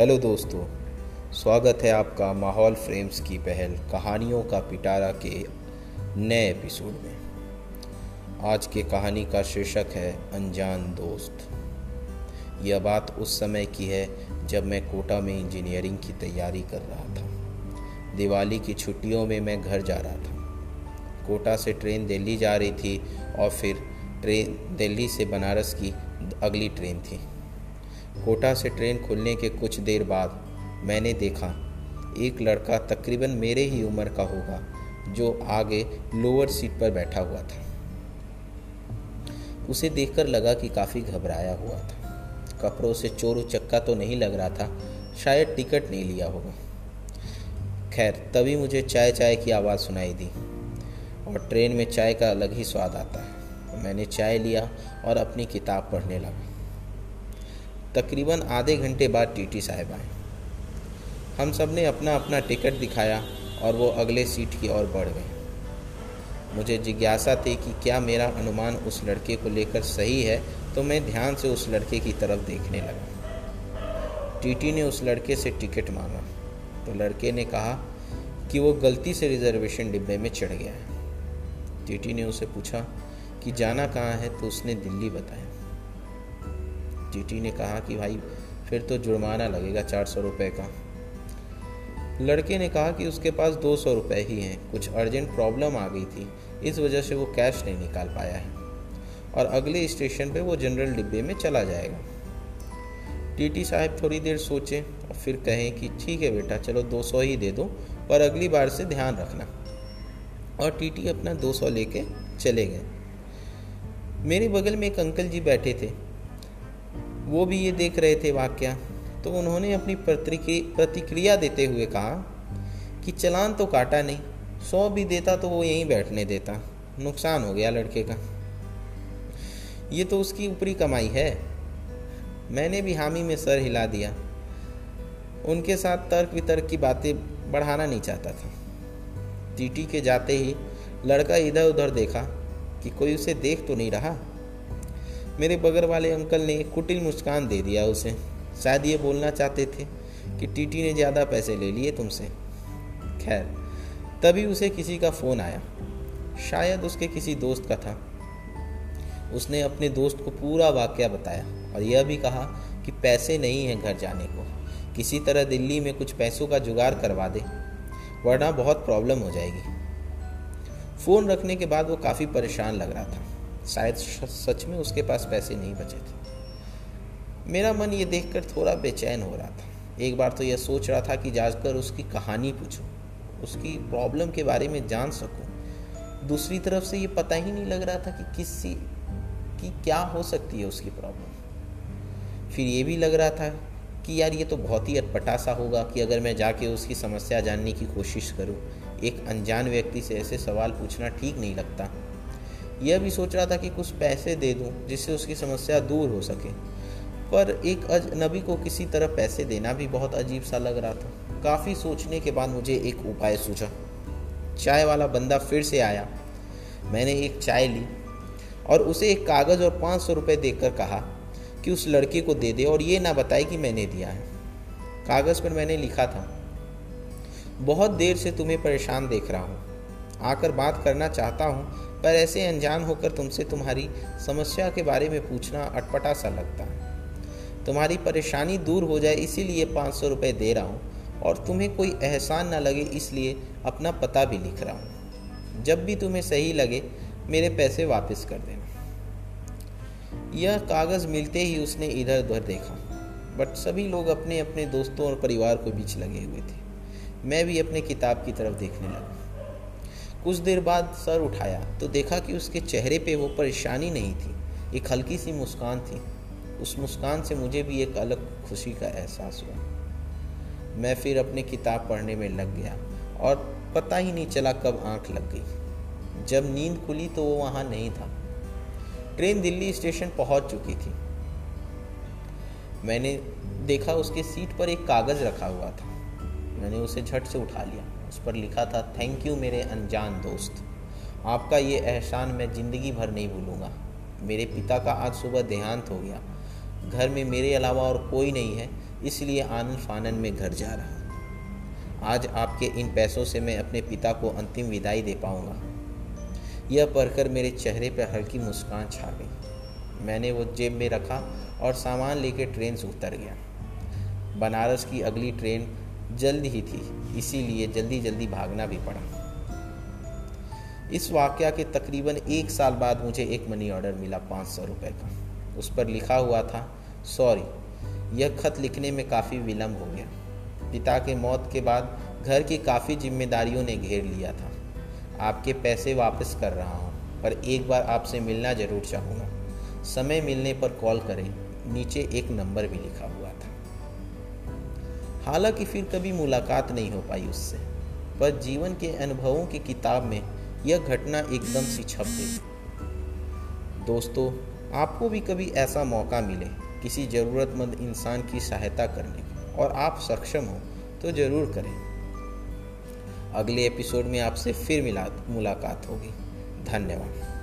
Hello दोस्तों, स्वागत है आपका माहौल फ्रेम्स की पहल कहानियों का पिटारा के नए एपिसोड में। आज के कहानी का शीर्षक है अनजान दोस्त। यह बात उस समय की है जब मैं कोटा में इंजीनियरिंग की तैयारी कर रहा था। दिवाली की छुट्टियों में मैं घर जा रहा था। कोटा से ट्रेन दिल्ली जा रही थी और फिर ट्रेन दिल्ली से बनारस की अगली ट्रेन थी। कोटा से ट्रेन खुलने के कुछ देर बाद मैंने देखा, एक लड़का तकरीबन मेरे ही उम्र का होगा, जो आगे लोअर सीट पर बैठा हुआ था। उसे देखकर लगा कि काफ़ी घबराया हुआ था। कपड़ों से चोर चक्का तो नहीं लग रहा था, शायद टिकट नहीं लिया होगा। खैर, तभी मुझे चाय चाय की आवाज़ सुनाई दी, और ट्रेन में चाय का अलग ही स्वाद आता है। मैंने चाय लिया और अपनी किताब पढ़ने लगा। तकरीबन आधे घंटे बाद टीटी साहब आए। हम सबने अपना अपना टिकट दिखाया और वो अगले सीट की ओर बढ़ गए। मुझे जिज्ञासा थी कि क्या मेरा अनुमान उस लड़के को लेकर सही है तो मैं ध्यान से उस लड़के की तरफ़ देखने लगा। टीटी ने उस लड़के से टिकट मांगा। तो लड़के ने कहा कि वो गलती से रिजर्वेशन डिब्बे में चढ़ गया है। टीटी ने उसे पूछा कि जाना कहाँ है तो उसने दिल्ली बताया। टीटी ने कहा कि भाई, फिर तो जुर्माना लगेगा चार सौ रुपये का। लड़के ने कहा कि उसके पास दो सौ रुपये ही हैं, कुछ अर्जेंट प्रॉब्लम आ गई थी, इस वजह से वो कैश नहीं निकाल पाया है। और अगले स्टेशन पे वो जनरल डिब्बे में चला जाएगा। टीटी साहब थोड़ी देर सोचे और फिर कहें कि ठीक है बेटा, चलो दो सौ ही दे दो, पर अगली बार से ध्यान रखना। और टीटी अपना दो सौ लेके चले गए। मेरे बगल में एक अंकल जी बैठे थे। वो भी ये देख रहे थे वाक्य। तो उन्होंने अपनी प्रतिक्रिया देते हुए कहा कि चलान तो काटा नहीं, सौ भी देता तो वो यहीं बैठने देता। नुकसान हो गया लड़के का। ये तो उसकी ऊपरी कमाई है। मैंने भी हामी में सर हिला दिया। उनके साथ तर्क वितर्क की बातें बढ़ाना नहीं चाहता था। टीटी के जाते ही लड़का इधर उधर देखा कि कोई उसे देख तो नहीं रहा। मेरे बगल वाले अंकल ने एक कुटिल मुस्कान दे दिया उसे। शायद ये बोलना चाहते थे कि टीटी ने ज़्यादा पैसे ले लिए तुमसे। खैर, तभी उसे किसी का फ़ोन आया। शायद उसके किसी दोस्त का था। उसने अपने दोस्त को पूरा वाक्य बताया और यह भी कहा कि पैसे नहीं हैं घर जाने को। किसी तरह दिल्ली में कुछ पैसों का जुगाड़ करवा दे, वरना बहुत प्रॉब्लम हो जाएगी। फ़ोन रखने के बाद वो काफ़ी परेशान लग रहा था। शायद सच में उसके पास पैसे नहीं बचे थे। मेरा मन ये देखकर थोड़ा बेचैन हो रहा था। एक बार तो यह सोच रहा था कि जाकर उसकी कहानी पूछूँ, उसकी प्रॉब्लम के बारे में जान सकूँ। दूसरी तरफ़ से ये पता ही नहीं लग रहा था कि किसी, की क्या हो सकती है उसकी प्रॉब्लम फिर ये भी लग रहा था कि यार ये तो बहुत ही अटपटा सा होगा कि अगर मैं जाके उसकी समस्या जानने की कोशिश करूँ, एक अनजान व्यक्ति से ऐसे सवाल पूछना ठीक नहीं लगता। यह भी सोच रहा था कि कुछ पैसे दे दूँ जिससे उसकी समस्या दूर हो सके। पर एक अजनबी को किसी तरह पैसे देना भी बहुत अजीब सा लग रहा था। काफ़ी सोचने के बाद मुझे एक उपाय सूझा। चाय वाला बंदा फिर से आया। मैंने एक चाय ली और उसे एक कागज़ और पाँच सौ रुपये देकर कहा कि उस लड़के को दे दे और ये ना बताए कि मैंने दिया है। कागज़ पर मैंने लिखा था, बहुत देर से तुम्हें परेशान देख रहा हूँ। आकर बात करना चाहता हूँ पर ऐसे अनजान होकर तुमसे तुम्हारी समस्या के बारे में पूछना अटपटा सा लगता है। तुम्हारी परेशानी दूर हो जाए, इसीलिए पाँच सौ रुपये दे रहा हूँ और तुम्हें कोई एहसान ना लगे, इसलिए अपना पता भी लिख रहा हूँ। जब भी तुम्हें सही लगे, मेरे पैसे वापस कर देना। यह कागज़ मिलते ही उसने इधर उधर देखा, बट सभी लोग अपने अपने दोस्तों और परिवार को बीच लगे हुए थे। मैं भी अपने किताब की तरफ़ देखने लगा। कुछ देर बाद सर उठाया तो देखा कि उसके चेहरे पे वो परेशानी नहीं थी, एक हल्की सी मुस्कान थी। उस मुस्कान से मुझे भी एक अलग खुशी का एहसास हुआ। मैं फिर अपनी किताब पढ़ने में लग गया और पता ही नहीं चला कब आँख लग गई। जब नींद खुली तो वो वहाँ नहीं था। ट्रेन दिल्ली स्टेशन पहुँच चुकी थी। मैंने देखा उसके सीट पर एक कागज़ रखा हुआ था। मैंने उसे झट से उठा लिया। उस पर लिखा था थैंक यू मेरे अनजान दोस्त। आपका ये एहसान मैं ज़िंदगी भर नहीं भूलूँगा। मेरे पिता का आज सुबह देहांत हो गया। घर में मेरे अलावा और कोई नहीं है, इसलिए आनंद फानन में घर जा रहा आज आपके इन पैसों से मैं अपने पिता को अंतिम विदाई दे पाऊँगा। यह पढ़कर मेरे चेहरे पर हल्की मुस्कान छा गई। मैंने वो जेब में रखा और सामान लेकर ट्रेन से उतर गया। बनारस की अगली ट्रेन जल्द ही थी, इसीलिए जल्दी जल्दी भागना भी पड़ा। इस वाक्य के तकरीबन एक साल बाद मुझे एक मनी ऑर्डर मिला पाँच सौ रुपये का। उस पर लिखा हुआ था सॉरी यह खत लिखने में काफ़ी विलम्ब हो गया। पिता के मौत के बाद घर की काफ़ी जिम्मेदारियों ने घेर लिया था। आपके पैसे वापस कर रहा हूँ, पर एक बार आपसे मिलना ज़रूर चाहूँगा। समय मिलने पर कॉल करें, नीचे एक नंबर भी लिखा हुआ हालाँकि फिर कभी मुलाकात नहीं हो पाई उससे। पर जीवन के अनुभवों की किताब में यह घटना एकदम सी छप गई। दोस्तों, आपको भी कभी ऐसा मौका मिले किसी ज़रूरतमंद इंसान की सहायता करने की और आप सक्षम हो तो ज़रूर करें। अगले एपिसोड में आपसे फिर मिला मुलाकात होगी। धन्यवाद।